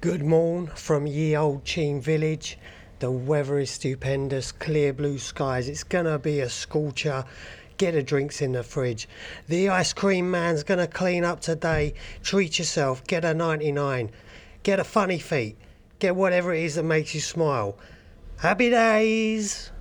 Good morn from ye old Cheam village. The weather is stupendous, clear blue skies. It's gonna be a scorcher. Get a drinks in the fridge. The ice cream man's gonna clean up today. Treat yourself. Get a 99. Get a funny feet. Get whatever it is that makes you smile. Happy days!